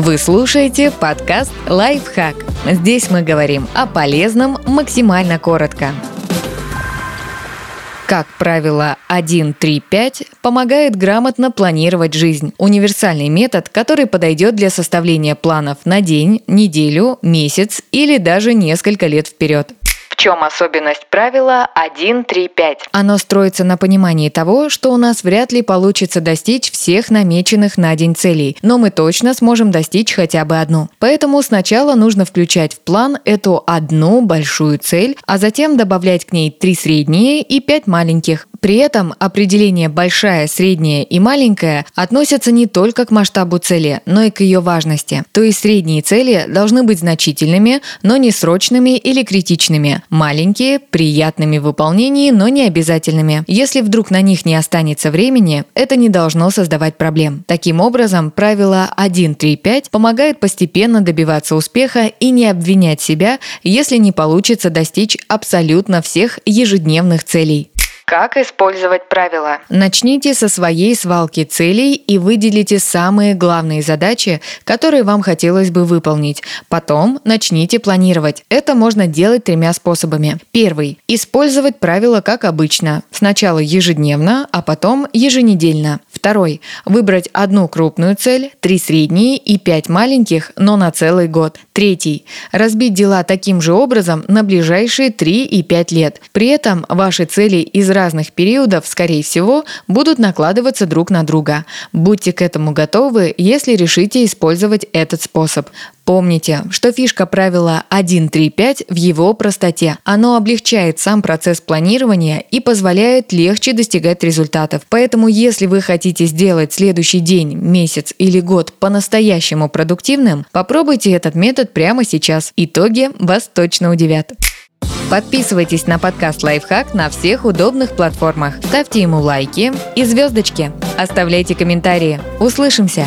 Вы слушаете подкаст «Лайфхак». Здесь мы говорим о полезном максимально коротко. Как правило 1.3.5 помогает грамотно планировать жизнь. Универсальный метод, который подойдет для составления планов на день, неделю, месяц или даже несколько лет вперед чем особенность правила 1.3.5? Оно строится на понимании того, что у нас вряд ли получится достичь всех намеченных на день целей, но мы точно сможем достичь хотя бы одну. Поэтому сначала нужно включать в план эту одну большую цель, а затем добавлять к ней три средние и пять маленьких. При этом определение «большая», «средняя» и «маленькая» относятся не только к масштабу цели, но и к ее важности. То есть средние цели должны быть значительными, но не срочными или критичными. Маленькие – приятными в выполнении, но не обязательными. Если вдруг на них не останется времени, это не должно создавать проблем. Таким образом, правило 1.3.5 помогает постепенно добиваться успеха и не обвинять себя, если не получится достичь абсолютно всех ежедневных целей. Как использовать правила? Начните со своей свалки целей и выделите самые главные задачи, которые вам хотелось бы выполнить. Потом начните планировать. Это можно делать тремя способами. Первый. Использовать правила как обычно. Сначала ежедневно, а потом еженедельно. Второй. Выбрать одну крупную цель, три средние и пять маленьких, но на целый год. Третий. Разбить дела таким же образом на ближайшие 3 и 5 лет. При этом ваши цели из разных периодов, скорее всего, будут накладываться друг на друга. Будьте к этому готовы, если решите использовать этот способ. Помните, что фишка правила 1.3.5 в его простоте. Оно облегчает сам процесс планирования и позволяет легче достигать результатов. Поэтому, если вы хотите сделать следующий день, месяц или год по-настоящему продуктивным, попробуйте этот метод прямо сейчас. Итоги вас точно удивят. Подписывайтесь на подкаст «Лайфхак» на всех удобных платформах. Ставьте ему лайки и звездочки. Оставляйте комментарии. Услышимся!